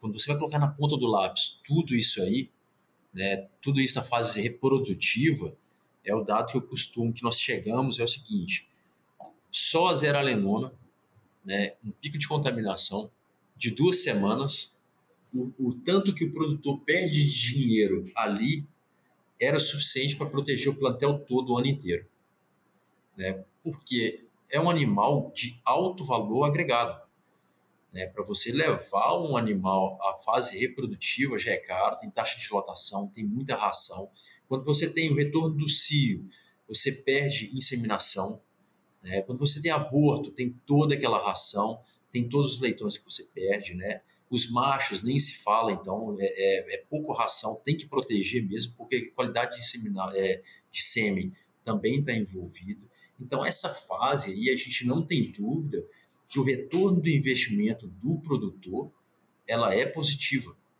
quando você vai colocar na ponta do lápis tudo isso aí, né, tudo isso na fase reprodutiva, é o dado que eu costumo que nós chegamos é o seguinte: só a zeralenona, né, um pico de contaminação de duas semanas, o, o tanto que o produtor perde de dinheiro ali era suficiente para proteger o plantel todo o ano inteiro, né? Porque é um animal de alto valor agregado. Né? Para você levar um animal à fase reprodutiva já é caro, tem taxa de lotação, tem muita ração. Quando você tem o retorno do cio, você perde inseminação. Né? Quando você tem aborto, tem toda aquela ração, tem todos os leitões que você perde. Né? Os machos nem se fala, então é, é, é pouco ração, tem que proteger mesmo, porque qualidade de, seminar, é, de sêmen também está envolvido. Então, essa fase aí, a gente não tem dúvida que o retorno do investimento do produtor ela é positiva.